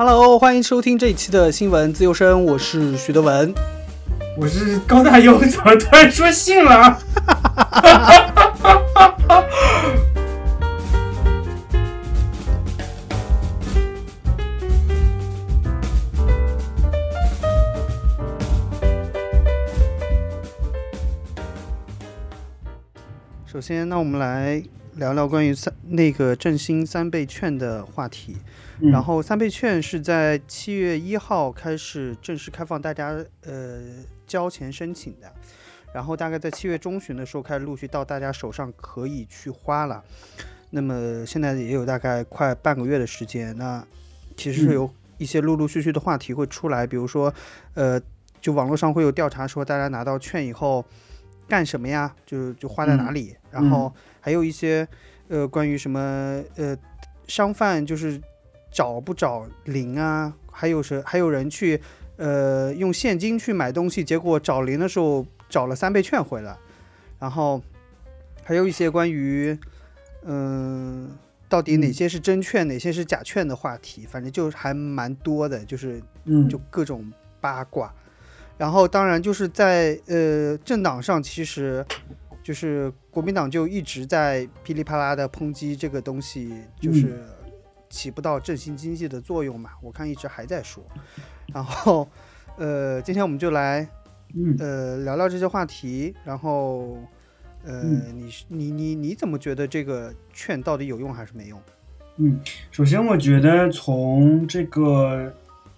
Hello，欢迎收听这一期的新闻自由声，我是徐德文。我是高大优，怎么突然说信了？首先，那我们来聊聊关于三那个振兴三倍券的话题。嗯然后三倍券是在七月一号开始正式开放大家呃交钱申请的，然后大概在七月中旬的时候开始陆续到大家手上可以去花了。那么现在也有大概快半个月的时间，那其实是嗯有一些陆陆续续的话题会出来，比如说呃，就网络上会有调查说大家拿到券以后干什么呀？就就花在哪里？然后还有一些呃关于什么呃商贩就是找不找零啊，还有是还有人去呃用现金去买东西，结果找零的时候找了三倍券回来，然后还有一些关于嗯、到底哪嗯些是真券，哪些是假券的话题，反正就还蛮多的，就是嗯，就各种八卦。然后当然就是在呃政党上，其实就是国民党就一直在噼里啪啦的抨击这个东西，就是起不到振兴经济的作用嘛。我看一直还在说。然后呃，今天我们就来嗯呃聊聊这些话题。然后呃，嗯你是你你你怎么觉得这个券到底有用还是没用？嗯，首先我觉得从这个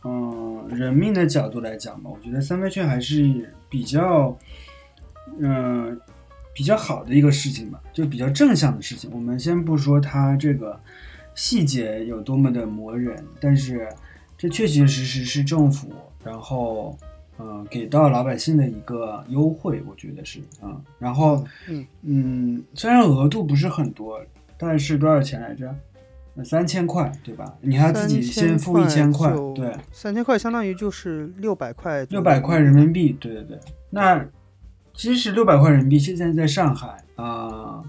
嗯人命的角度来讲吧，我觉得三倍券还是比较嗯、比较好的一个事情吧，就比较正向的事情。我们先不说它这个细节有多么的磨人，但是这确确实实是政府然后。嗯，给到老百姓的一个优惠，我觉得是，嗯，然后，嗯嗯，虽然额度不是很多，但是多少钱来着？呃三千块，对吧？你还要自己先付一千块，对，三千块相当于就是六百块，六百块人民币，对对对。那其实六百块人民币，现在在上海啊、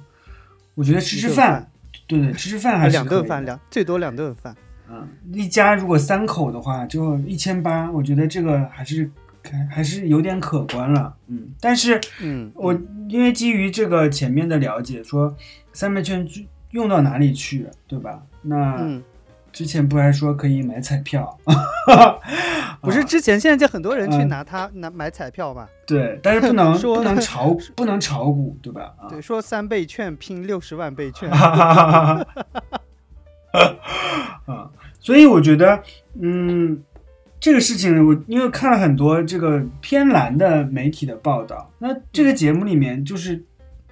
我觉得吃吃饭，对对，吃吃饭还是两顿饭，两最多两顿饭。嗯，一家如果三口的话，就一千八，我觉得这个还是还还是有点可观了，嗯。但是嗯，我因为基于这个前面的了解，说三倍券用到哪里去，对吧？那嗯，之前不还说可以买彩票？不是之前现在就很多人去嗯拿它拿买彩票嘛，对，但是不能 说不能炒不能炒股，对吧？啊，对，说三倍券拼六十万倍券，啊，所以我觉得，嗯，这个事情我因为看了很多这个偏蓝的媒体的报道，那这个节目里面就是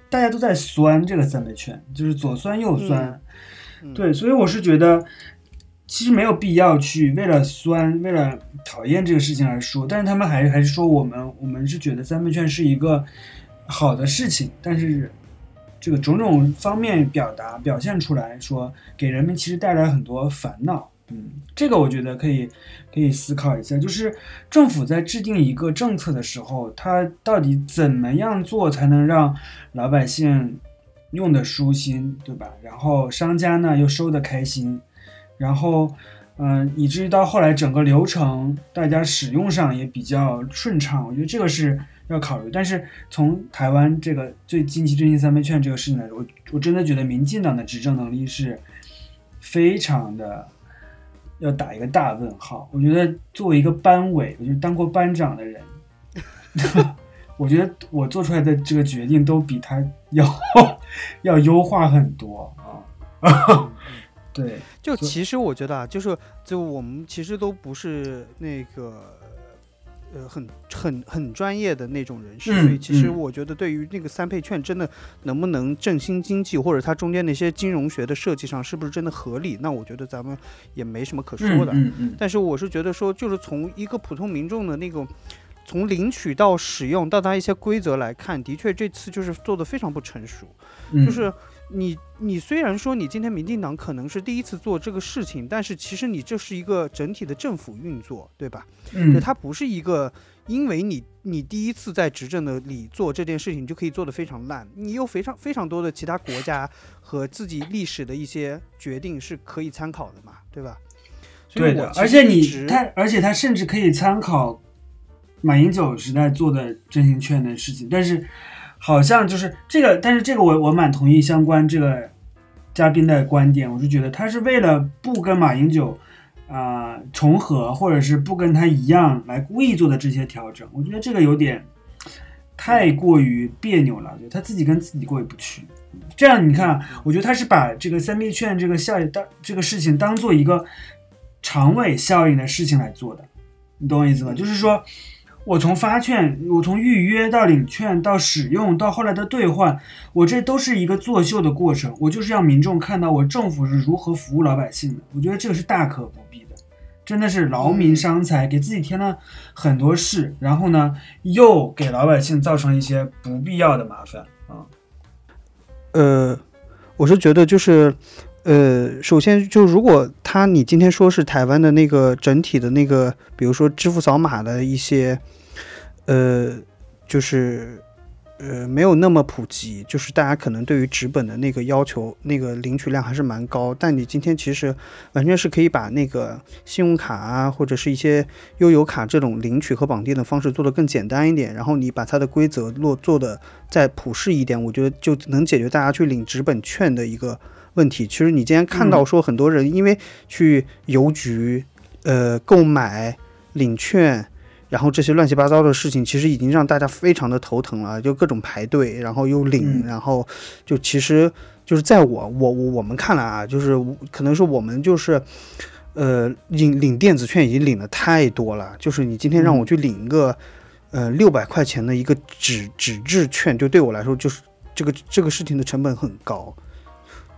大家都在酸这个三倍券，就是左酸右酸，嗯。对，所以我是觉得其实没有必要去为了酸、为了讨厌这个事情而说，但是他们还还是说我们我们是觉得三倍券是一个好的事情，但是这个种种方面表达表现出来说，给人们其实带来很多烦恼。嗯，这个我觉得可以可以思考一下，就是政府在制定一个政策的时候，它到底怎么样做才能让老百姓用的舒心，对吧？然后商家呢又收的开心，然后嗯、以至于到后来整个流程大家使用上也比较顺畅，我觉得这个是要考虑。但是从台湾这个最近期振兴三倍券这个事情来说，我我真的觉得民进党的执政能力是非常的要打一个大问号。我觉得作为一个班委，我觉得当过班长的人。我觉得我做出来的这个决定都比他要 要优化很多啊。对，就其实我觉得啊，就是就我们其实都不是那个。呃，很很很专业的那种人士，嗯所以其实嗯我觉得对于那个三倍券真的能不能振兴经济，或者它中间那些金融学的设计上是不是真的合理，那我觉得咱们也没什么可说的。嗯嗯但是我是觉得说，就是从一个普通民众的那种，从领取到使用到它一些规则来看，的确这次就是做的非常不成熟。嗯，就是你你虽然说你今天民进党可能是第一次做这个事情，但是其实你这是一个整体的政府运作，对吧？嗯对，它不是一个因为你你第一次在执政的里做这件事情，你就可以做得非常烂。你有非常非常多的其他国家和自己历史的一些决定是可以参考的嘛，对吧？对的，而且你他，而且他甚至可以参考马英九时代做的振兴券的事情，但是好像就是这个，但是这个我我蛮同意相关这个嘉宾的观点，我是觉得他是为了不跟马英九啊重合，或者是不跟他一样来故意做的这些调整，我觉得这个有点太过于别扭了，就他自己跟自己过意不去。这样你看，我觉得他是把这个三倍券这个效应当这个事情当做一个长尾效应的事情来做的，你懂我意思吧？就是说我从发券，我从预约到领券到使用到后来的兑换，我这都是一个作秀的过程。我就是要民众看到我政府是如何服务老百姓的。我觉得这个是大可不必的，真的是劳民伤财，给自己添了很多事，然后呢又给老百姓造成一些不必要的麻烦啊。呃，我是觉得就是，呃，首先就如果他你今天说是台湾的那个整体的那个，比如说支付扫码的一些，呃，就是。呃，没有那么普及，就是大家可能对于纸本的那个要求，那个领取量还是蛮高。但你今天其实完全是可以把那个信用卡啊，或者是一些悠游卡这种领取和绑定的方式做得更简单一点，然后你把它的规则落做的再普适一点，我觉得就能解决大家去领纸本券的一个问题。其实你今天看到说很多人因为去邮局，呃，购买领券。然后这些乱七八糟的事情，其实已经让大家非常的头疼了，就各种排队，然后又领，然后就其实就是在我我我们看来啊，就是可能是我们就是，呃，领领电子券已经领的太多了，就是你今天让我去领一个，呃，六百块钱的一个纸纸质券，就对我来说就是这个这个事情的成本很高。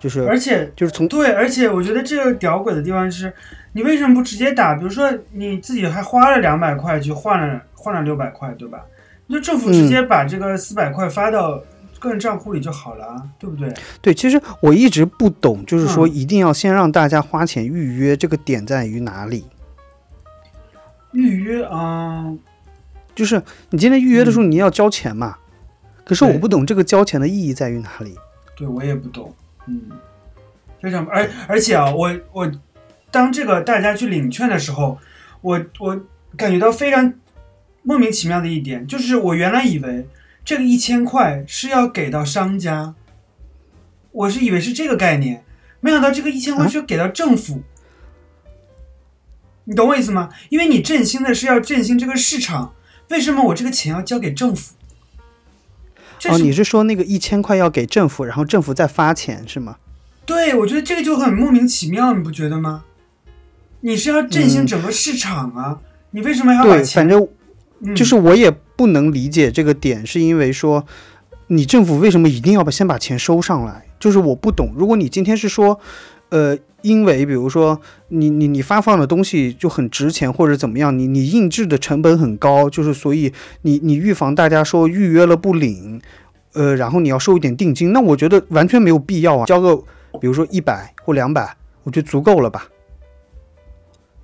就是，而且就是从对，而且我觉得这个屌鬼的地方是，你为什么不直接打？比如说你自己还花了两百块去换了换了六百块，对吧？那政府直接把这个四百块发到个人账户里就好了，对不对？对，其实我一直不懂，就是说一定要先让大家花钱预约，这个点在于哪里？预约啊，就是你今天预约的时候你要交钱嘛？可是我不懂这个交钱的意义在于哪里？对我也不懂。嗯，非常而而且啊，我我当这个大家去领券的时候，我我感觉到非常莫名其妙的一点，就是我原来以为这个一千块是要给到商家，我是以为是这个概念，没想到这个一千块是要给到政府，你懂我意思吗？因为你振兴的是要振兴这个市场，为什么我这个钱要交给政府？哦，你是说那个一千块要给政府，然后政府再发钱是吗？对，我觉得这个就很莫名其妙，你不觉得吗？你是要振兴整个市场啊，你为什么要把钱？反正就是我也不能理解这个点，是因为说你政府为什么一定要把先把钱收上来？就是我不懂。如果你今天是说，呃。因为比如说你你你发放的东西就很值钱或者怎么样，你你印制的成本很高，就是所以你你预防大家说预约了不领，呃，然后你要收一点定金，那我觉得完全没有必要啊，交个比如说一百或两百，我觉得足够了吧？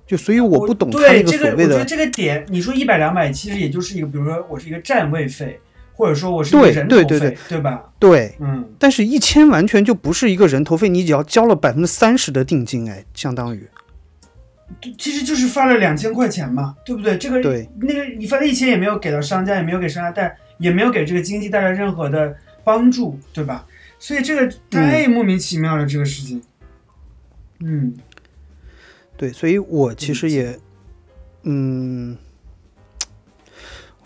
就所以我不懂他那个所谓的这个点，你说一百两百其实也就是一个，比如说我是一个站位费。或者说我是对对对，对吧？对，嗯，但是一千完全就不是一个人头费，你只要交了百分之三十的定金，哎，相当于，其实就是发了两千块钱嘛，对不对？这个对，那个你发了一千也没有给到商家，也没有给商家带，也没有给这个经济带来任何的帮助，对吧？所以这个太莫名其妙了，这个事情。嗯，对，所以我其实也，嗯。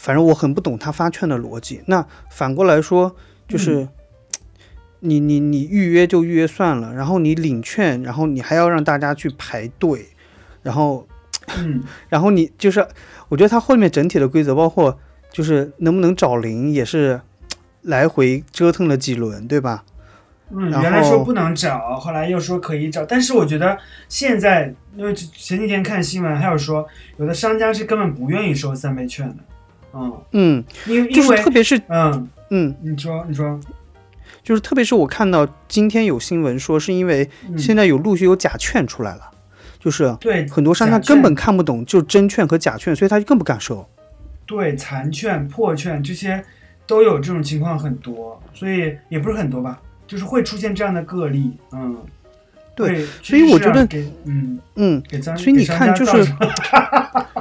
反正我很不懂他发券的逻辑。那反过来说，就是你你你预约就预约算了，然后你领券，然后你还要让大家去排队，然后，然后你就是，我觉得他后面整体的规则，包括就是能不能找零，也是来回折腾了几轮，对吧？嗯，原来说不能找，后来又说可以找，但是我觉得现在，因为前几天看新闻，还有说有的商家是根本不愿意收三倍券的。嗯。嗯，因就是特别是嗯。嗯，你说你说，就是特别是我看到今天有新闻说，是因为现在有陆续有假券出来了，就是对很多商家根本看不懂就真券和假券，所以他就更不敢收。对残券、破券这些都有这种情况很多，所以也不是很多吧，就是会出现这样的个例。嗯，对所以我觉得嗯嗯，所以你看就是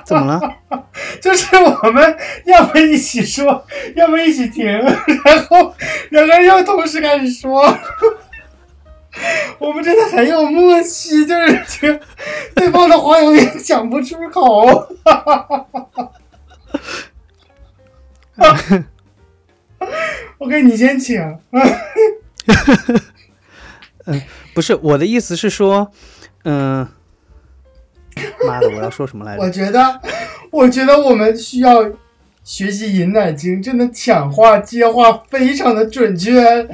怎么了？就是我们要么一起说，要么一起停，然后两个人又同时开始说。我们真的很有默契，就是觉得对方的话有点讲不出口。OK，你先请。嗯不是我的意思是说，嗯、妈的，我要说什么来着？我觉得，我觉得我们需要学习尹乃菁，真的抢话接话非常的准确。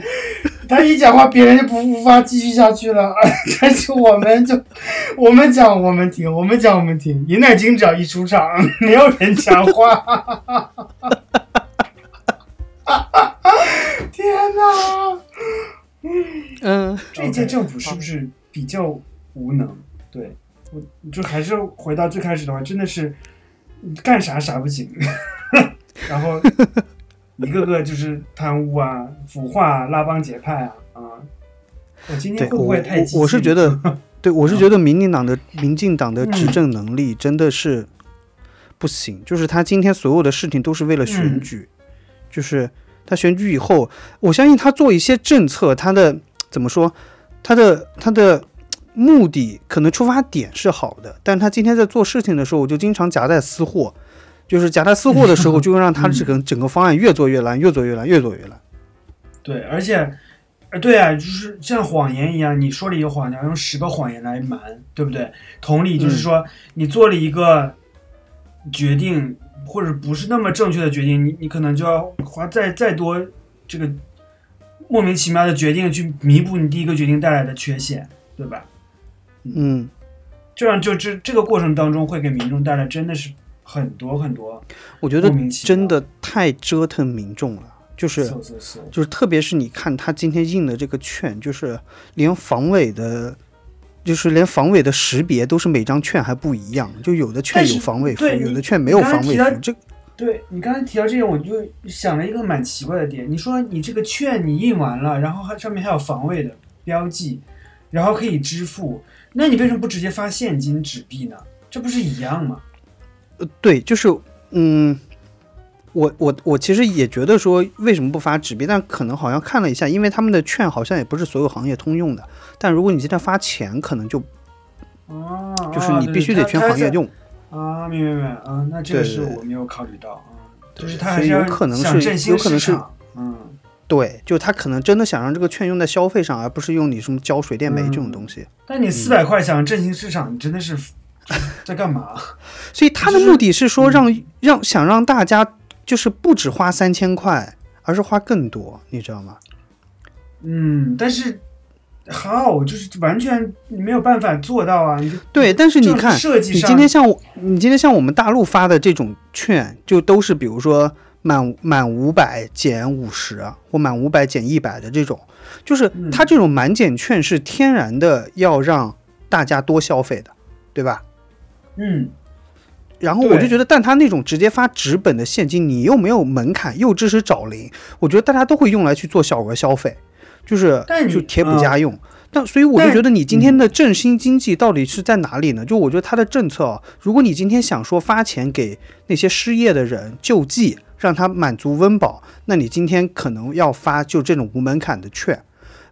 他一讲话，别人就不无法继续下去了，但是我们就我们讲我们听，我们讲我们听。尹乃菁只要一出场，没有人讲话。天哪！嗯，这届政府是不是比较无能？对，我就还是回到最开始的话，真的是干啥啥不行，然后一个个就是贪污啊、腐化、啊、拉帮结派啊啊！我今天会不会太我我是觉得，对我是觉得民进党的民进党的执嗯政能力真的是不行，就是他今天所有的事情都是为了选嗯举，就是他选举以后，我相信他做一些政策，他的怎么说，他的他的。目的可能出发点是好的，但他今天在做事情的时候，我就经常夹带私货，就是夹带私货的时候，就会让他这个整个方案越做越烂，越做越烂，越做越烂。对，而且，对啊，就是像谎言一样，你说了一个谎，你要用十个谎言来瞒，对不对？同理，就是说、你做了一个决定，或者不是那么正确的决定，你你可能就要花再再多这个莫名其妙的决定去弥补你第一个决定带来的缺陷，对吧？嗯，这样就这这个过程当中会给民众带来真的是很多很多我觉得真的太折腾民众了，就是就是，特别是你看他今天印的这个券，就是连防伪的，就是连防伪的识别都是每张券还不一样，就有的券有防伪符，有的券没有防伪符，这对你刚才提到这个，我就想了一个蛮奇怪的点。你说你这个券你印完了，然后它上面还有防伪的标记，然后可以支付，那你为什么不直接发现金纸币呢？这不是一样吗？呃对，就是嗯。我我我其实也觉得说，为什么不发纸币？但可能好像看了一下，因为他们的券好像也不是所有行业通用的。但如果你今天发钱，可能就哦，就是你必须得全行业用。啊，明白明白啊，那这个是我没有考虑到啊，就是对所以有他还是要可能是有可能是嗯，对，就他可能真的想让这个券用在消费上，而不是用你什么交水电煤这种嗯东西。但你四百块想振兴市场，你真的是在干嘛？所以他的目的是说嗯让、让想让大家就是不止花三千块，而是花更多，你知道吗？嗯，但是 how 就是完全你没有办法做到啊！你对，但是你看，你设计上今天像我，你今天像我们大陆发的这种券，就都是比如说满满五百减五十，或满五百减一百的这种，就是嗯它这种满减券是天然的要让大家多消费的，对吧？嗯，然后我就觉得，但他那种直接发纸本的现金，你又没有门槛，又支持找零，我觉得大家都会用来去做小额消费，就是就贴补嗯家用。但所以我就觉得，你今天的振兴经济到底是在哪里呢？就我觉得他的政策啊，如果你今天想说发钱给那些失业的人救济，让他满足温饱，那你今天可能要发就这种无门槛的券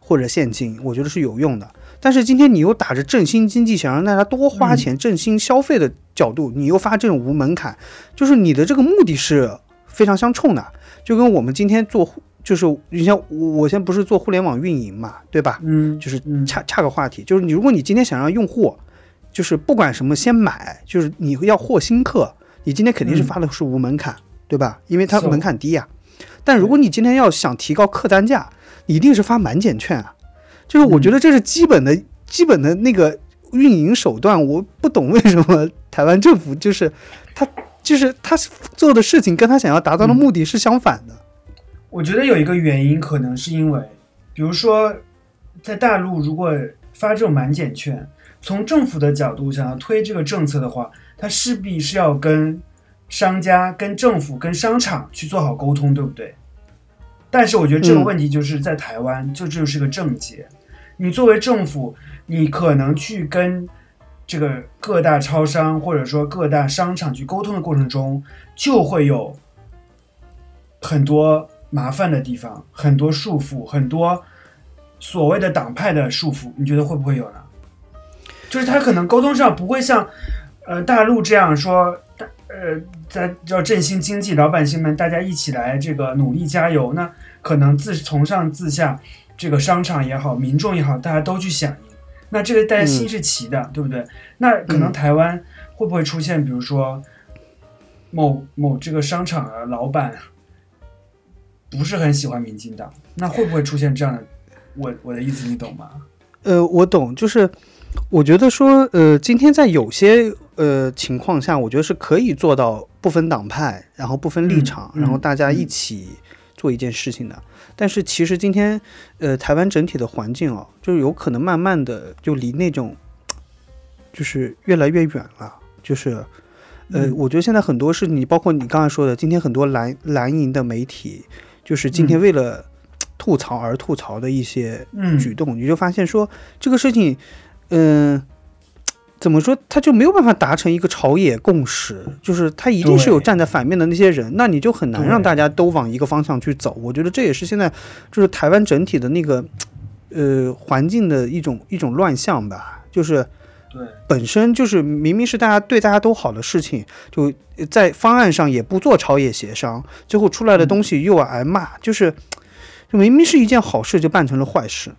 或者现金，我觉得是有用的。但是今天你又打着振兴经济，想让大家多花钱、振兴消费的角度，你又发这种无门槛，就是你的这个目的是非常相冲的。就跟我们今天做，就是你像我，我现在不是做互联网运营嘛，对吧？嗯，就是嗯岔岔个话题，就是你如果你今天想让用户，就是不管什么先买，就是你要获新客，你今天肯定是嗯发的是无门槛，对吧？因为它门槛低呀、但如果你今天要想提高客单价，你一定是发满减券啊。就是我觉得这是基本的、基本的那个运营手段，我不懂为什么台湾政府就是他就是他做的事情跟他想要达到的目的是相反的。我觉得有一个原因，可能是因为，比如说，在大陆如果发这种满减券，从政府的角度想要推这个政策的话，它势必是要跟商家、跟政府、跟商场去做好沟通，对不对？但是我觉得这个问题就是在台湾，就这就是个症结。你作为政府，你可能去跟这个各大超商或者说各大商场去沟通的过程中，就会有很多麻烦的地方，很多束缚，很多所谓的党派的束缚。你觉得会不会有呢？就是他可能沟通上不会像呃大陆这样说，呃在要振兴经济，老百姓们大家一起来这个努力加油。那可能自从上自下，这个商场也好，民众也好，大家都去响应。那这个大家心是齐的，对不对？那可能台湾会不会出现，比如说某某这个商场的老板不是很喜欢民进党，那会不会出现这样的？我我的意思你懂吗？呃，我懂，就是我觉得说，呃，今天在有些呃情况下，我觉得是可以做到不分党派，然后不分立场，嗯然后大家一嗯起做一件事情的。但是其实今天，呃，台湾整体的环境哦，就有可能慢慢的就离那种，就是越来越远了。就是，呃，嗯我觉得现在很多是你，包括你刚才说的，今天很多蓝蓝营的媒体，就是今天嗯为了吐槽而吐槽的一些嗯举动，你就发现说这个事情，嗯、怎么说，他就没有办法达成一个朝野共识，就是他一定是有站在反面的那些人，那你就很难让大家都往一个方向去走。我觉得这也是现在就是台湾整体的那个呃环境的一种一种乱象吧，就是对本身就是明明是大家对大家都好的事情，就在方案上也不做朝野协商，最后出来的东西又要挨骂，就是就明明是一件好事，就办成了坏事。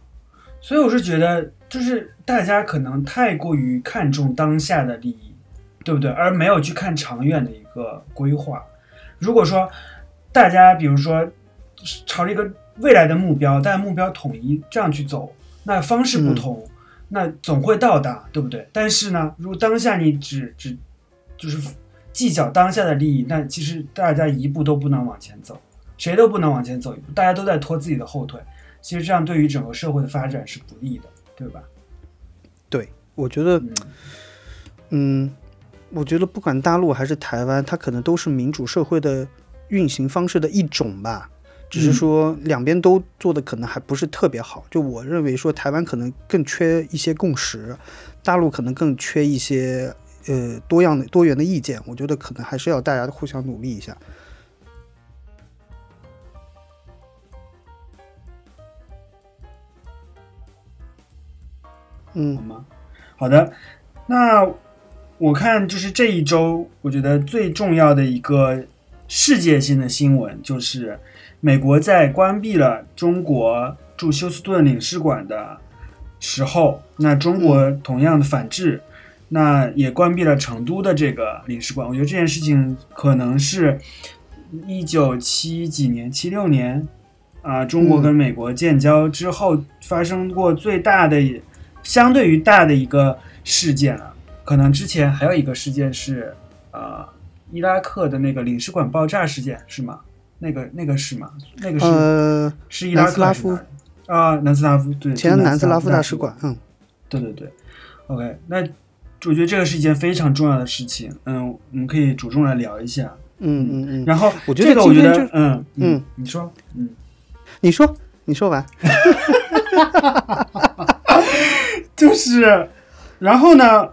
所以我是觉得，就是大家可能太过于看重当下的利益，对不对？而没有去看长远的一个规划。如果说大家比如说朝着一个未来的目标，但目标统一这样去走，那方式不同，那总会到达，对不对？但是呢，如果当下你只只就是计较当下的利益，那其实大家一步都不能往前走，谁都不能往前走一步，大家都在拖自己的后腿。其实这样对于整个社会的发展是不利的，对吧？对，我觉得，嗯嗯，我觉得不管大陆还是台湾，它可能都是民主社会的运行方式的一种吧。只是嗯说两边都做的可能还不是特别好。就我认为说，台湾可能更缺一些共识，大陆可能更缺一些呃多样的多元的意见。我觉得可能还是要大家互相努力一下。嗯好吗？好的，那我看就是这一周，我觉得最重要的一个世界性的新闻就是，美国在关闭了中国驻休斯顿领事馆的时候，那中国同样的反制，那也关闭了成都的这个领事馆。我觉得这件事情可能是一九七几年、七六年啊、中国跟美国建交之后发生过最大的。相对于大的一个事件啊。可能之前还有一个事件是，呃，伊拉克的那个领事馆爆炸事件是吗？那个那个是吗？那个是、呃，是伊拉克还是哪里啊？南斯拉夫对，前南斯斯拉夫大大使馆，嗯，对对对，OK，那我觉得这个是一件非常重要的事情，嗯，我们可以着重来聊一下。嗯嗯嗯，然后我觉得这个我觉得嗯嗯，你说，嗯，你说，你说完。就是，然后呢，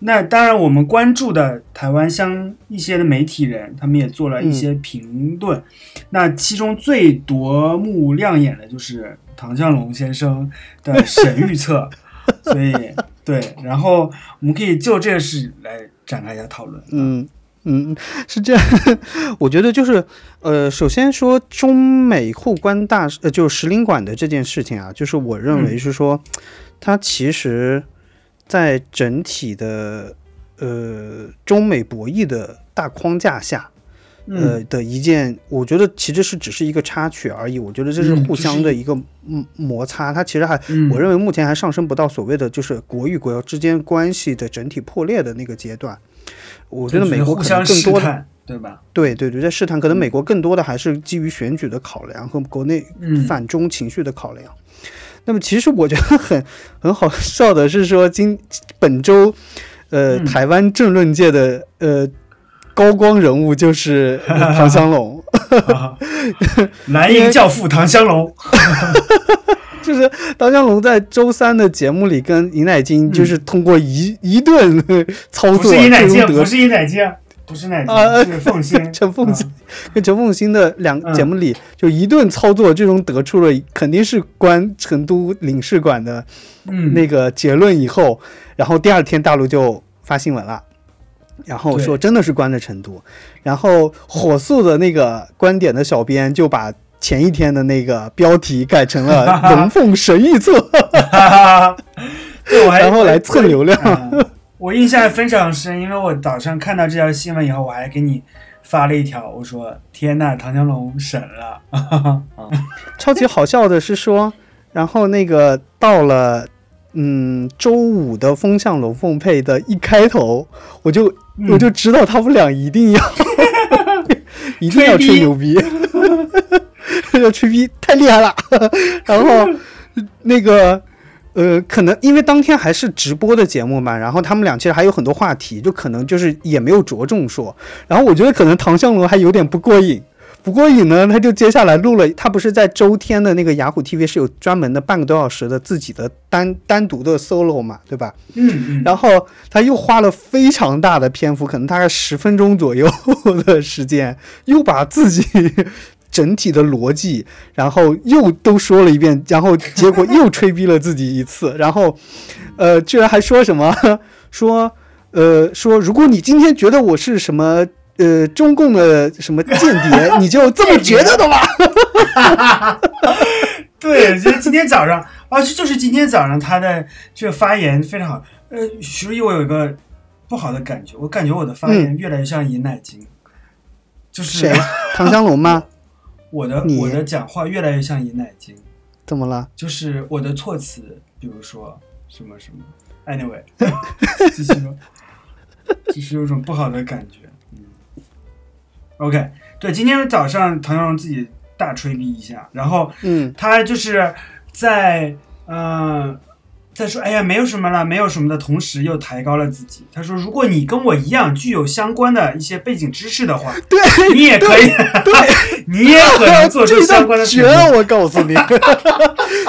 那当然我们关注的台湾相一些的媒体人，他们也做了一些评论。那其中最夺目亮眼的就是唐向龙先生的神预测，所以对，然后我们可以就这个事来展开一下讨论。嗯嗯，是这样。我觉得就是呃，首先说中美互关大使呃，就是使领馆的这件事情啊，就是我认为是说，它其实在整体的呃中美博弈的大框架下。呃嗯的一件，我觉得其实是只是一个插曲而已。我觉得这是互相的一个嗯摩擦，它其实还嗯，我认为目前还上升不到所谓的就是国与国之间关系的整体破裂的那个阶段。我觉得美国可能更多的，对吧？对对对，在试探，可能美国更多的还是基于选举的考量和国内嗯，反中情绪的考量。那么其实我觉得很很好笑的是说今本周，呃，嗯台湾政论界的呃高光人物就是 唐湘龙。啊蓝营教父唐湘龙，就是唐湘龙在周三的节目里跟尹乃金，就是通过一、一顿操作，不是尹乃金，不是尹乃金，不是乃啊金，是凤仙。陈凤新啊 跟陈凤新的两嗯。节目里，就一顿操作，最终得出了肯定是关成都领事馆的嗯，那个结论以后，然后第二天大陆就发新闻了。然后说真的是关了成都，然后火速的那个观点的小编就把前一天的那个标题改成了 “龙凤神预测哈哈，对，我”，还 然后来蹭流量。嗯我印象非常深，因为我早上看到这条新闻以后，我还给你发了一条，我说：“天呐，唐江龙神了！”超级好笑的是说，然后那个到了嗯周五的风向龙凤配的一开头，我就、嗯我就知道他们俩一定要一定要吹牛逼，要吹逼太厉害了。然后那个呃，可能因为当天还是直播的节目嘛，然后他们俩其实还有很多话题，就可能就是也没有着重说。然后我觉得可能唐向龙还有点不过瘾。不过瘾呢，他就接下来录了，他不是在周天的那个雅虎 TV 是有专门的半个多小时的自己的单单独的 solo 嘛，对吧？嗯嗯，然后他又花了非常大的篇幅，可能大概十分钟左右的时间，又把自己整体的逻辑，然后又都说了一遍，然后结果又吹逼了自己一次，然后，呃，居然还说什么 说，呃，说如果你今天觉得我是什么。呃，中共的什么间谍，你就这么觉得的吗？对，就今天早上，啊，这就是今天早上他的这个发言非常好。呃，徐如意，我有一个不好的感觉，我感觉我的发言越来越像尹乃金，就是谁？唐湘龙吗？我的我的讲话越来越像尹乃金，怎么了？就是我的措辞，比如说什么什么，anyway，继续说，就是有种不好的感觉。嗯，OK，对，今天早上唐小龙自己大吹逼一下，然后嗯他就是在嗯、呃在说哎呀没有什么了，没有什么的同时又抬高了自己。他说，如果你跟我一样具有相关的一些背景知识的话，对，你也可以，对 你也可能做出相关的绝了，我告诉你，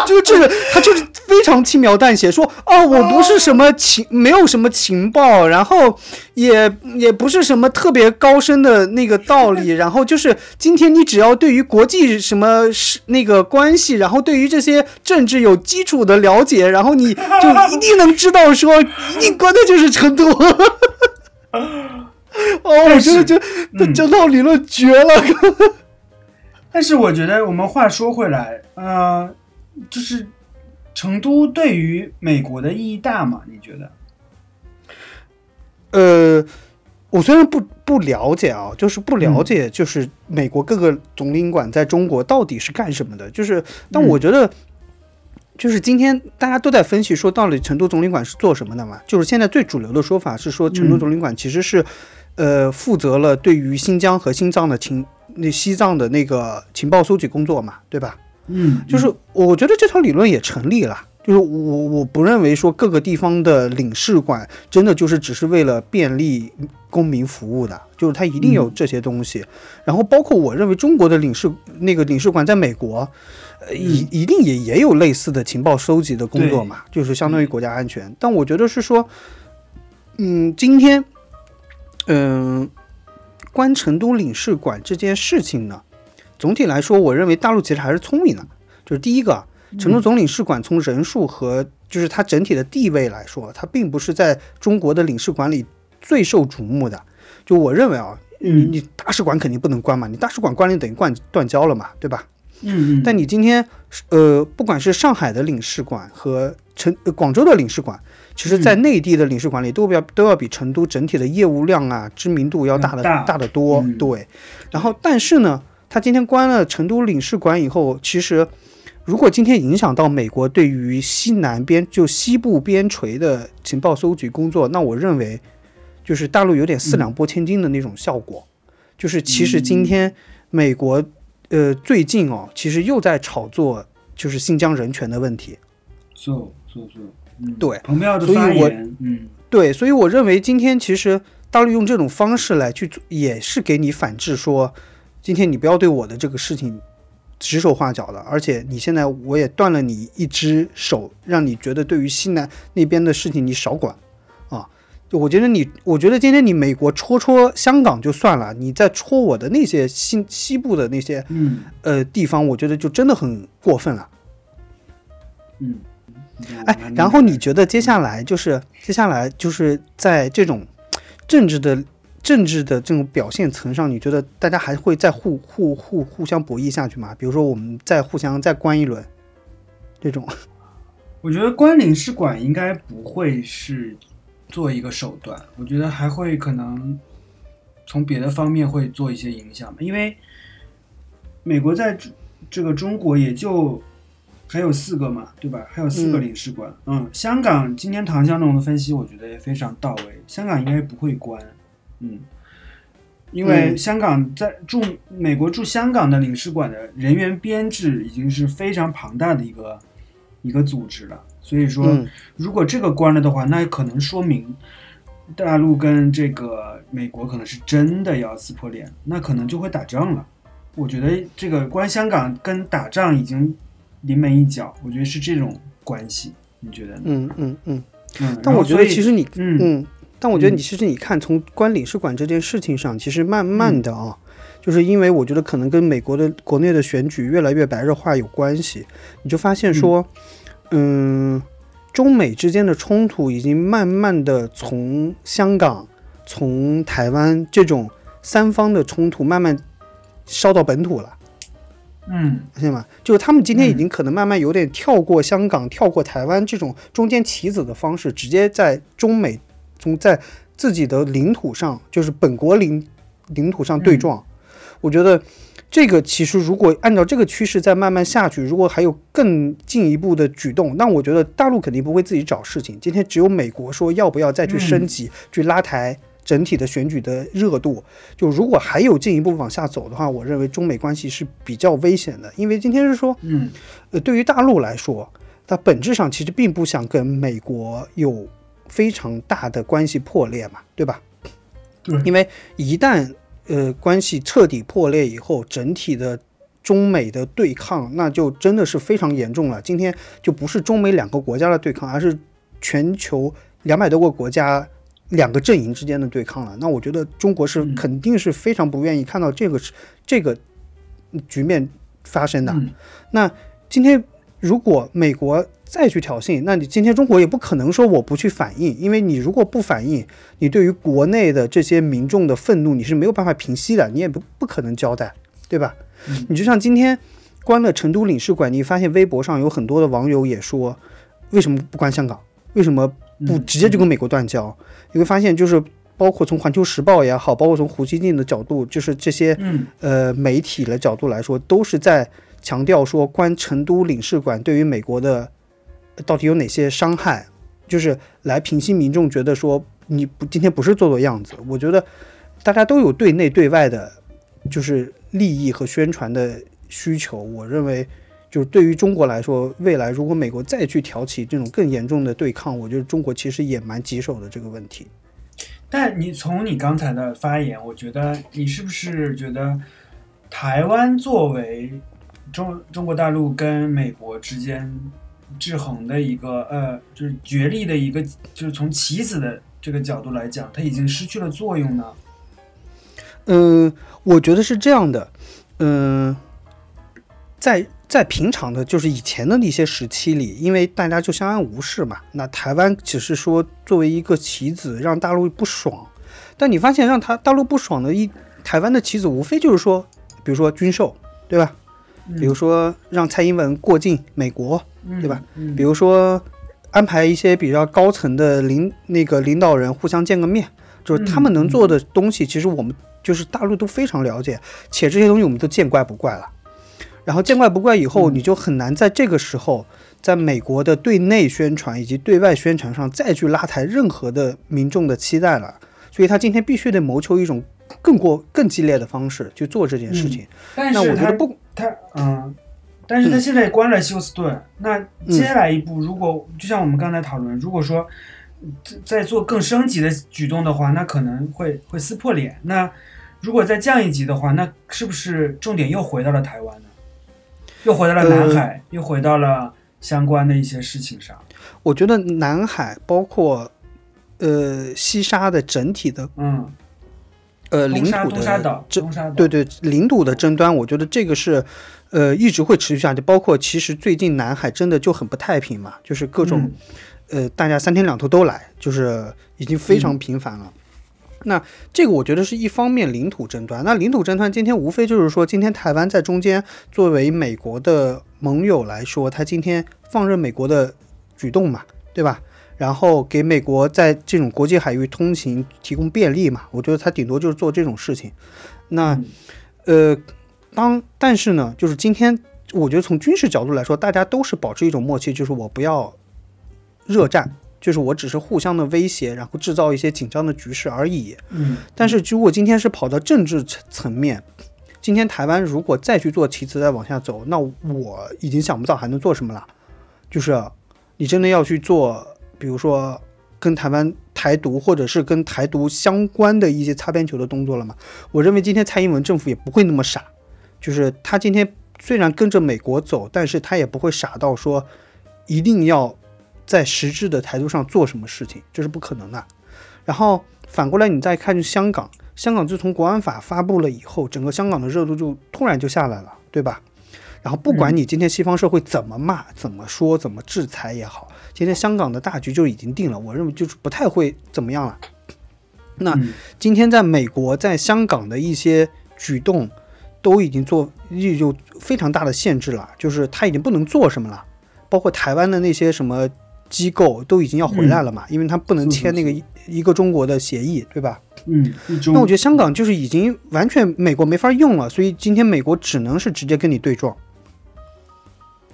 就这个他就是非常轻描淡写说哦，我不是什么情，没有什么情报，然后也也不是什么特别高深的那个道理，然后就是今天你只要对于国际什么是那个关系，然后对于这些政治有基础的了解，然后你就一定能知道说，一定关的就是成都。哦，我真的觉得这这套理论绝了。但是我觉得我们话说回来，呃，就是成都对于美国的意义大吗？你觉得？呃，我虽然不不了解啊，就是不嗯了解，就是美国各个总领馆在中国到底是干什么的，就是，但嗯我觉得。就是今天大家都在分析说，到底成都总领馆是做什么的嘛？就是现在最主流的说法是说，成都嗯总领馆其实是，呃，负责了对于新疆和新藏的情那西藏的那个情报搜集工作嘛，对吧？嗯，就是我觉得这套理论也成立了。就是我我不认为说各个地方的领事馆真的就是只是为了便利公民服务的，就是它一定有这些东西。然后包括我认为中国的领事那个领事馆在美国，呃，一一定也也有类似的情报收集的工作嘛，就是相当于国家安全。但我觉得是说，嗯，今天，嗯、关成都领事馆这件事情呢，总体来说，我认为大陆其实还是聪明的。就是第一个，成都总领事馆从人数和就是它整体的地位来说，它并不是在中国的领事馆里最受瞩目的。就我认为啊，你嗯你大使馆肯定不能关嘛，你大使馆关了等于断断交了嘛，对吧？嗯嗯，但你今天呃，不管是上海的领事馆和成、呃广州的领事馆，其实在内地的领事馆里都要都要比成都整体的业务量啊、知名度要大的大。大得多。嗯。对，然后但是呢，他今天关了成都领事馆以后，其实如果今天影响到美国对于西南边就西部边陲的情报搜集工作，那我认为就是大陆有点四两拨千斤的那种效果。就是其实今天美国呃最近哦，其实又在炒作就是新疆人权的问题。做做做，嗯，对蓬佩奥的所以我发言，嗯对，所以我认为今天其实大陆用这种方式来去做，也是给你反制说，今天你不要对我的这个事情指手画脚的，而且你现在我也断了你一只手，让你觉得对于西南那边的事情你少管啊。就我觉得你，我觉得今天你美国戳戳香港就算了，你再戳我的那些西西部的那些嗯呃地方，我觉得就真的很过分了。嗯，哎，然后你觉得接下来就是接下来就是在这种政治的政治的这种表现层上，你觉得大家还会再互互互互相博弈下去吗？比如说我们再互相再关一轮，这种，我觉得关领事馆应该不会是做一个手段，我觉得还会可能从别的方面会做一些影响吧，因为美国在这这个中国也就还有四个嘛，对吧？还有四个嗯。领事馆，嗯，香港今天唐香龙的分析，我觉得也非常到位，香港应该不会关，嗯。因为嗯。香港在驻美国驻香港的领事馆的人员编制已经是非常庞大的一个一个组织了，所以说，嗯如果这个关了的话，那可能说明大陆跟这个美国可能是真的要撕破脸，那可能就会打仗了。我觉得这个关香港跟打仗已经临门一脚，我觉得是这种关系，你觉得呢？嗯嗯嗯。嗯，但我觉得其实你嗯嗯，但我觉得嗯你其实你看从关领事馆这件事情上，其实慢慢的啊。就是因为我觉得可能跟美国的国内的选举越来越白热化有关系，你就发现说，嗯，中美之间的冲突已经慢慢的从香港、从台湾这种三方的冲突慢慢烧到本土了。嗯发现吗？就是他们今天已嗯经可能慢慢有点跳过香港、跳过台湾这种中间棋子的方式，直接在中美中在自己的领土上，就是本国领领土上对撞。我觉得这个其实如果按照这个趋势再慢慢下去，如果还有更进一步的举动，那我觉得大陆肯定不会自己找事情。今天只有美国说要不要再去升级，去拉抬整体的选举的热度。就如果还有进一步往下走的话，我认为中美关系是比较危险的，因为今天是说，嗯呃，对于大陆来说，它本质上其实并不想跟美国有非常大的关系破裂嘛，对吧？对因为一旦呃关系彻底破裂以后，整体的中美的对抗，那就真的是非常严重了。今天就不是中美两个国家的对抗，而是全球两百多个国家两个阵营之间的对抗了。那我觉得中国是嗯肯定是非常不愿意看到这个这个局面发生的。嗯那今天如果美国再去挑衅，那你今天中国也不可能说我不去反应，因为你如果不反应，你对于国内的这些民众的愤怒你是没有办法平息的，你也不不可能交代，对吧？嗯你就像今天关了成都领事馆，你发现微博上有很多的网友也说，为什么不关香港？为什么不嗯直接就跟美国断交？你会发现，就是包括从《环球时报》也好，包括从胡锡进的角度，就是这些嗯呃媒体的角度来说，都是在强调说关成都领事馆对于美国的呃到底有哪些伤害，就是来平息民众觉得说你不今天不是做做样子。我觉得大家都有对内对外的，就是利益和宣传的需求。我认为。就是对于中国来说，未来如果美国再去挑起这种更严重的对抗，我觉得中国其实也蛮棘手的这个问题。但你从你刚才的发言，我觉得你是不是觉得台湾作为中中国大陆跟美国之间制衡的一个呃，就是角力的一个，就是从棋子的这个角度来讲，它已经失去了作用呢？嗯，我觉得是这样的，嗯，在在平常的，就是以前的那些时期里，因为大家就相安无事嘛，那台湾只是说作为一个棋子让大陆不爽，但你发现让他大陆不爽的一台湾的棋子，无非就是说，比如说军售，对吧？嗯比如说让蔡英文过境美国，嗯对吧？嗯比如说安排一些比较高层的领那个领导人互相见个面，就是他们能做的东西，其实我们就是大陆都非常了解，且这些东西我们都见怪不怪了。然后见怪不怪以后，你就很难在这个时候，在美国的对内宣传以及对外宣传上再去拉抬任何的民众的期待了。所以他今天必须得谋求一种更过更激烈的方式去做这件事情。那但是他我觉得不，他嗯，但是他现在关了休斯顿，那接下来一步，如果就像我们刚才讨论，如果说在在做更升级的举动的话，那可能会会撕破脸。那如果再降一级的话，那是不是重点又回到了台湾呢？又回到了南海，又回到了相关的一些事情上。我觉得南海包括呃西沙的整体的嗯，呃领土的，争，对对领土的争端，我觉得这个是呃一直会持续下去。包括其实最近南海真的就很不太平嘛，就是各种、呃大家三天两头都来，就是已经非常频繁了。那这个我觉得是一方面领土争端，那领土争端今天无非就是说，今天台湾在中间作为美国的盟友来说，他今天放任美国的举动嘛，对吧？然后给美国在这种国际海域通行提供便利嘛，我觉得他顶多就是做这种事情。那嗯呃，当但是呢，就是今天我觉得从军事角度来说，大家都是保持一种默契，就是我不要热战，就是我只是互相的威胁，然后制造一些紧张的局势而已。嗯，但是如果今天是跑到政治层层面，今天台湾如果再去做棋子再往下走，那我已经想不到还能做什么了。就是你真的要去做，比如说跟台湾台独或者是跟台独相关的一些擦边球的动作了嘛？我认为今天蔡英文政府也不会那么傻，就是他今天虽然跟着美国走，但是他也不会傻到说一定要在实质的台独上做什么事情，这是不可能的。然后反过来你再看香港，香港自从国安法发布了以后，整个香港的热度就突然就下来了，对吧？然后不管你今天西方社会怎么骂、怎么说、怎么制裁也好，今天香港的大局就已经定了，我认为就是不太会怎么样了。那嗯。今天在美国、在香港的一些举动，都已经做有非常大的限制了，就是他已经不能做什么了，包括台湾的那些什么机构都已经要回来了嘛，因为他不能签那个一一个中国的协议，对吧？嗯，那我觉得香港就是已经完全美国没法用了，所以今天美国只能是直接跟你对撞。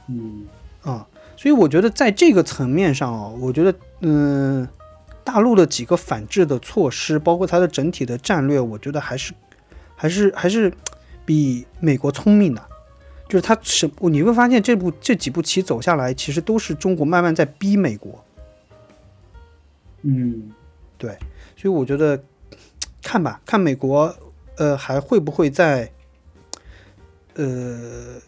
嗯。啊、所以我觉得在这个层面上啊，我觉得嗯、大陆的几个反制的措施，包括它的整体的战略，我觉得还是还是还是比美国聪明的。就是它什，你会发现这部这几步棋走下来，其实都是中国慢慢在逼美国。嗯对所以我觉得看吧，看美国呃还会不会在呃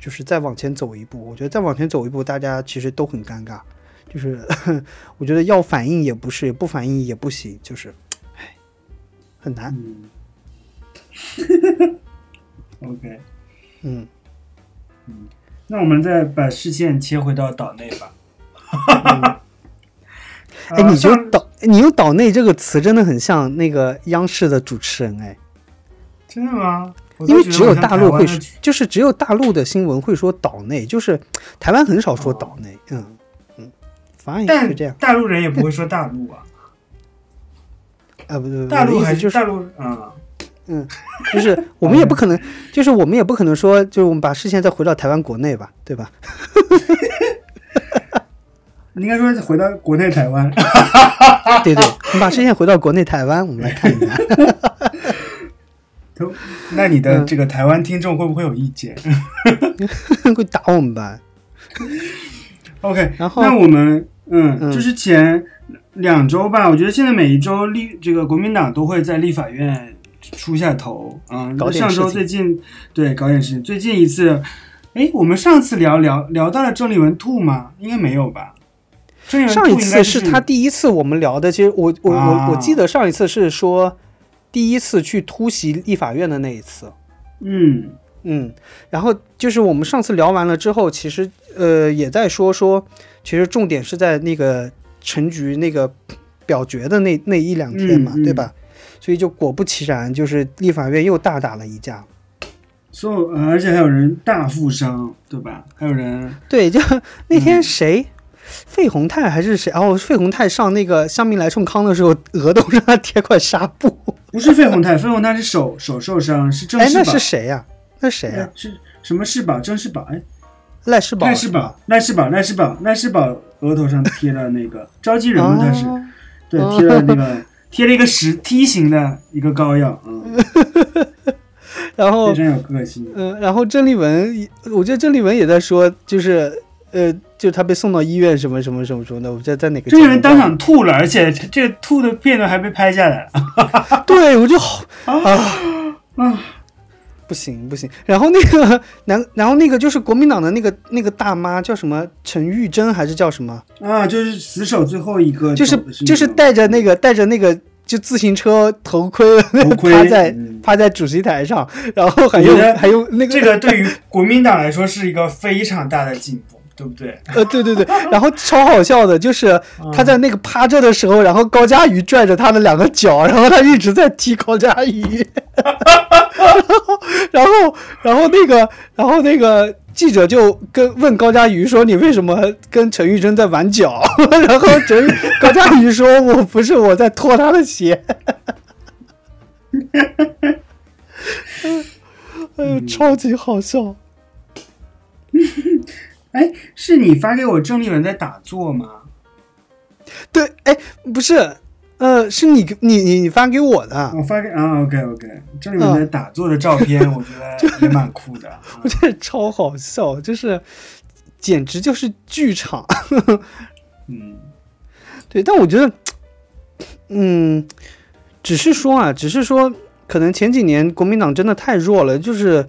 就是再往前走一步。我觉得再往前走一步，大家其实都很尴尬。就是 我觉得要反应也不是，不反应也不行，就是唉很难。嗯，OK，嗯，那我们再把视线切回到岛内吧。哎，你觉得岛，你用“岛内”这个词真的很像那个央视的主持人哎。真的吗？我因为只有大陆会说就是只有大陆的新闻会说岛内，就是台湾很少说岛内。嗯嗯，反正就但这样。大陆人也不会说大陆啊，啊，不对，大陆还我的意思就是大陆嗯，就是我们也不可能，就是我们也不可能说，就是我们把视线再回到台湾国内吧，对吧？你 应该说回到国内台湾。对对，我们把视线回到国内台湾，我们来看一下。都那你嗯的这个台湾听众会不会有意见 会打我们吧？？OK，然后那我们嗯，嗯就是前两周吧，我觉得现在每一周立这个国民党都会在立法院出下头啊。上周最近对搞点事情，最近一次，哎，我们上次聊聊聊到了郑丽文吐吗？应该没有吧？郑丽文吐上一应该次是他第一次我们聊的，其实我我啊我我记得上一次是说第一次去突袭立法院的那一次。嗯嗯，然后就是我们上次聊完了之后，其实呃也在说说，其实重点是在那个陈局那个表决的那那一两天嘛，嗯嗯对吧？所以就果不其然，就是立法院又大打了一架。所有、呃而且还有人大负伤，对吧？还有人对，就 那嗯天谁，费宏泰还是谁？哦，费宏泰上那个香槟来冲康的时候，额头上贴块纱布。不是费宏泰，费宏泰是手手受伤，是郑哎，那，是谁呀、那谁呀、哎是什么世宝？郑世宝？哎，赖世宝赖世宝，赖世宝，赖世宝，赖世宝额头上贴了那个 召集人嘛，他是哦对贴了那个贴了一个十梯形的一个膏药，嗯，然后非常有个性。嗯，然后郑丽文，我觉得郑丽文也在说，就是呃，就他被送到医院什么什么什么什么的，我不知道在哪个。这个人当场，吐了，而且这个吐的片段还被拍下来了。对我就好啊啊，啊！不行不行。然后那个然然后那个就是国民党的那个那个大妈叫什么陈玉珍还是叫什么？啊，就是死守最后一个，就是就是带带着那个带着那个就自行车头盔 头盔趴在嗯趴在主席台上，然后还有还有那个这个对于国民党来说是一个非常大的进步，对不对？呃对对对，然后超好笑的就是他在那个趴着的时候，然后高佳瑜拽着他的两个脚，然后他一直在踢高佳瑜，然后然后那个然后那个记者就跟问高佳瑜说：“你为什么跟陈玉珍在玩脚？”然后陈玉高佳瑜说：“我不是我在脱他的鞋。”哎呦，超级好笑！哎，是你发给我郑丽文在打坐吗？对，哎，不是，呃，是你你你你发给我的，我发给啊，OK OK，郑丽文在打坐的照片，我觉得也蛮酷的。我觉得超好笑，就是简直就是剧场。嗯，对，但我觉得，嗯，只是说啊，只是说，可能前几年国民党真的太弱了，就是，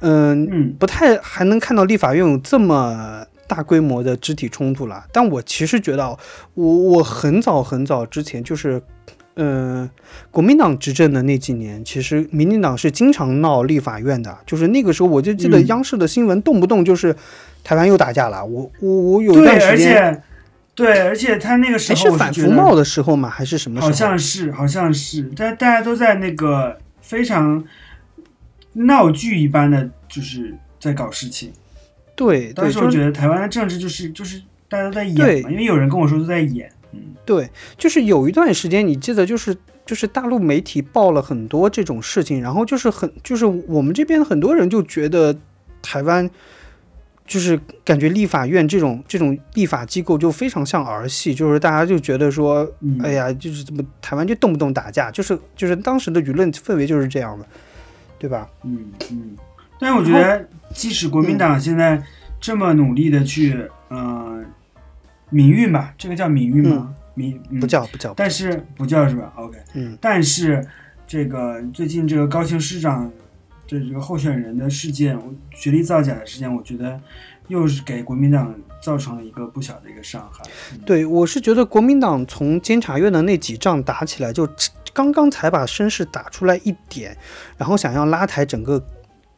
嗯、嗯不太还能看到立法院有这么大规模的肢体冲突了。但我其实觉得啊，我我很早很早之前就是，呃，国民党执政的那几年，其实民进党是经常闹立法院的，就是那个时候我就记得嗯央视的新闻动不动就是台湾又打架了，我我我有段时而间。且对，而且他那个时哎，候是反服贸的时候吗？还是什么时候？好像是，好像是，但大家都在那个非常闹剧一般的，就是在搞事情。对对，当时我就觉得台湾的政治就是就是大家都在演嘛，因为有人跟我说都在演。嗯对，就是有一段时间，你记得就是就是大陆媒体报了很多这种事情，然后就是很就是我们这边很多人就觉得台湾。就是感觉立法院这种这种立法机构就非常像儿戏，就是大家就觉得说，嗯，哎呀，就是怎么台湾就动不动打架，就是就是当时的舆论氛围就是这样的，对吧？嗯嗯。但是我觉得，即使国民党现在这么努力的去，呃，民运吧，这个叫民运吗？民、嗯、不，叫不叫，但是不叫是吧？OK。嗯但是这个最近这个高雄市长的这个候选人的事件，学历造假的事件，我觉得又是给国民党造成了一个不小的一个伤害。嗯对，我是觉得国民党从监察院的那几仗打起来，就刚刚才把声势打出来一点，然后想要拉抬整个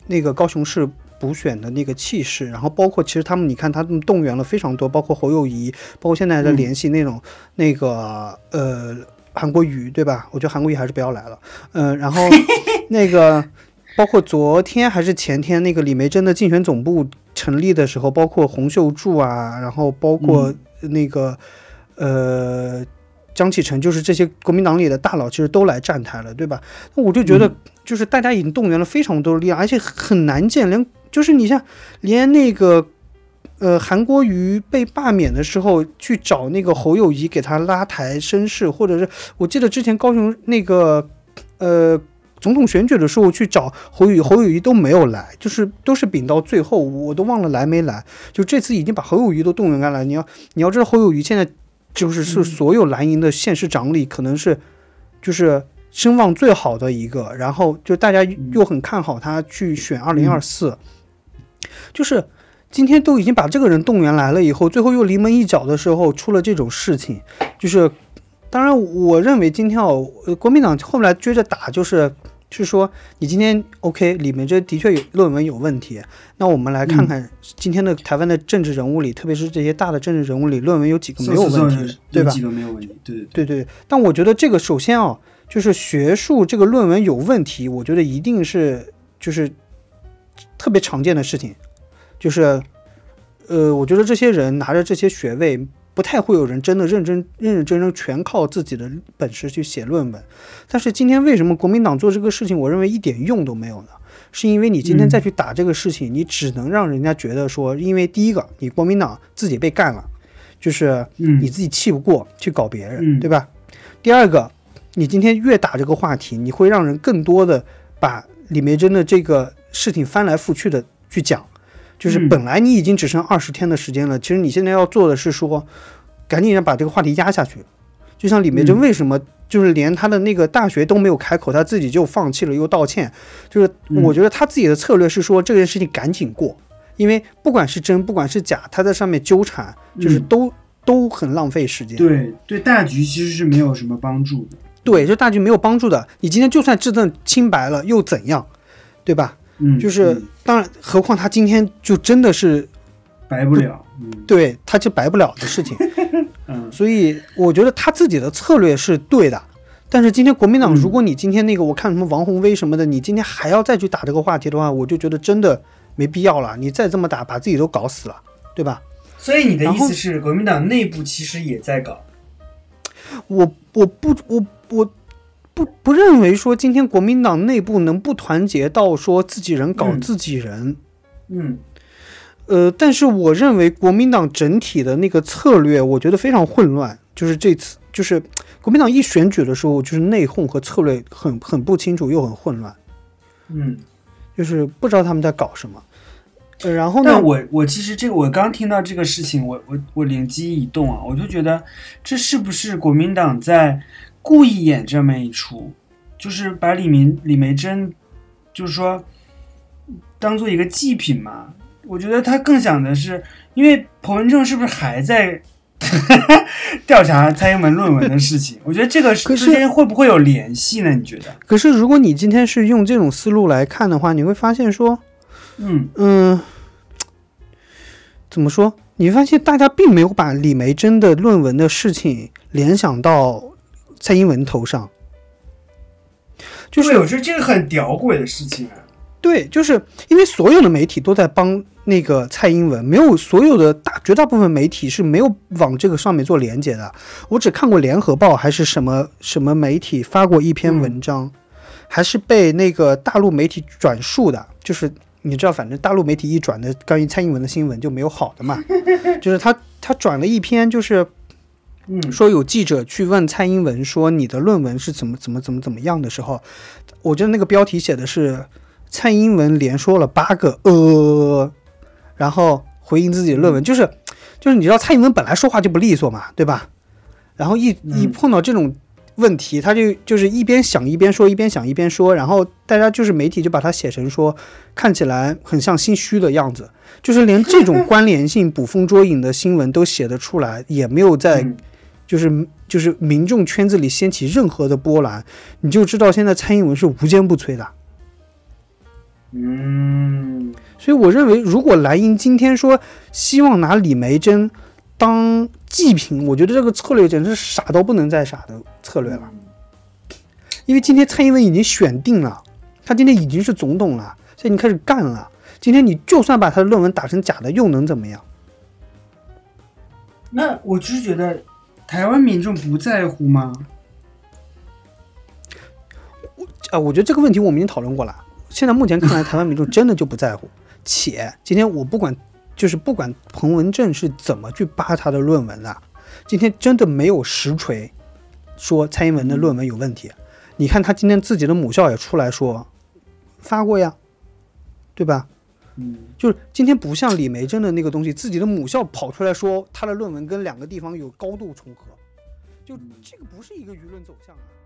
那个高雄市补选的那个气势，然后包括其实他们，你看他们动员了非常多，包括侯友谊，包括现在在嗯联系那种、那个呃韩国瑜，对吧？我觉得韩国瑜还是不要来了，嗯、然后 那个。包括昨天还是前天，那个李梅珍的竞选总部成立的时候，包括洪秀柱啊，然后包括那个、呃张启成，就是这些国民党里的大佬，其实都来站台了，对吧？那我就觉得，就是大家已经动员了非常多的力量，而且很难见，连就是你像连那个呃韩国瑜被罢免的时候，去找那个侯友谊给他拉抬声势，或者是我记得之前高雄那个呃。总统选举的时候去找侯友，侯友谊都没有来，就是都是顶到最后，我都忘了来没来。就这次已经把侯友谊都动员开来，你要你要知道侯友谊现在就是是所有蓝营的县市长里可能是就是声望最好的一个，然后就大家又很看好他去选二零二四，就是今天都已经把这个人动员来了以后，最后又临门一脚的时候出了这种事情，就是当然我认为今天哦，呃国民党后来追着打就是。是说你今天 OK 里面这的确有论文有问题，那我们来看看今天的台湾的政治人物里，特别是这些大的政治人物里，论文有几个没有问题，对吧？几个没有问题，对对对对。但我觉得这个首先啊，就是学术这个论文有问题，我觉得一定是就是特别常见的事情，就是呃，我觉得这些人拿着这些学位。不太会有人真的认真、认认真真全靠自己的本事去写论文，但是今天为什么国民党做这个事情，我认为一点用都没有呢？是因为你今天再去打这个事情，嗯、你只能让人家觉得说，因为第一个，你国民党自己被干了，就是你自己气不过去搞别人，嗯、对吧？第二个，你今天越打这个话题，你会让人更多的把李梅珍的这个事情翻来覆去的去讲。就是本来你已经只剩二十天的时间了，其实你现在要做的是说，赶紧要把这个话题压下去。就像李梅珍为什么就是连他的那个大学都没有开口，他自己就放弃了，又道歉。就是嗯我觉得他自己的策略是说这件事情赶紧过，因为不管是真不管是假，他在上面纠缠，就是嗯都、都很浪费时间。对对，大局其实是没有什么帮助的。对，就大局没有帮助的。你今天就算自证清白了，又怎样，对吧？嗯，就是嗯当然，何况他今天就真的是白不了。嗯对，他就白不了的事情。嗯所以我觉得他自己的策略是对的。但是今天国民党，嗯如果你今天那个我看什么王宏威什么的，你今天还要再去打这个话题的话，我就觉得真的没必要了。你再这么打，把自己都搞死了，对吧？所以你的意思是，国民党内部其实也在搞。我我不我我不不认为说今天国民党内部能不团结到说自己人搞嗯自己人。嗯呃，但是我认为国民党整体的那个策略，我觉得非常混乱。就是这次，就是国民党一选举的时候，就是内讧和策略很很不清楚，又很混乱，嗯。就是不知道他们在搞什么。呃，然后呢但，我我其实这个我刚听到这个事情，我我我灵机一动啊，我就觉得这是不是国民党在故意演这么一出，就是把李明李梅珍，就是说当做一个祭品嘛？我觉得他更想的是，因为彭文正是不是还在 调查蔡英文论文的事情？我觉得这个之间会不会有联系呢？你觉得？可是如果你今天是用这种思路来看的话，你会发现说，嗯嗯，怎么说？你会发现大家并没有把李梅珍的论文的事情联想到蔡英文头上，就是对我觉得这个很屌鬼的事情啊。对，就是因为所有的媒体都在帮那个蔡英文，没有所有的大绝大部分媒体是没有往这个上面做连接的。我只看过联合报还是什么什么媒体发过一篇文章，还是被那个大陆媒体转述的，就是你知道，反正大陆媒体一转的关于蔡英文的新闻就没有好的嘛，就是他他转了一篇，就是嗯。说有记者去问蔡英文说你的论文是怎么怎么怎么怎么样的时候，我觉得那个标题写的是蔡英文连说了八个呃，然后回应自己的论文，就是就是你知道蔡英文本来说话就不利索嘛，对吧？然后一一嗯碰到这种问题，他就就是一边想一边说，一边想一边说，然后大家就是媒体就把它写成说看起来很像心虚的样子，就是连这种关联性捕风捉影的新闻都写得出来，也没有在嗯就是就是民众圈子里掀起任何的波澜，你就知道现在蔡英文是无坚不摧的。嗯所以我认为，如果蓝营今天说希望拿李梅珍当祭品，我觉得这个策略简直是傻到不能再傻的策略了。因为今天蔡英文已经选定了，他今天已经是总统了，现在已经开始干了。今天你就算把他的论文打成假的，又能怎么样？那我就是觉得台湾民众不在乎吗？啊，我觉得这个问题我们已经讨论过了。现在目前看来，台湾民众真的就不在乎。且今天我不管，就是不管彭文正是怎么去扒他的论文的，今天真的没有实锤说蔡英文的论文有问题。你看他今天自己的母校也出来说发过呀，对吧？嗯就是今天不像李梅珍的那个东西，自己的母校跑出来说他的论文跟两个地方有高度重合，就这个不是一个舆论走向啊。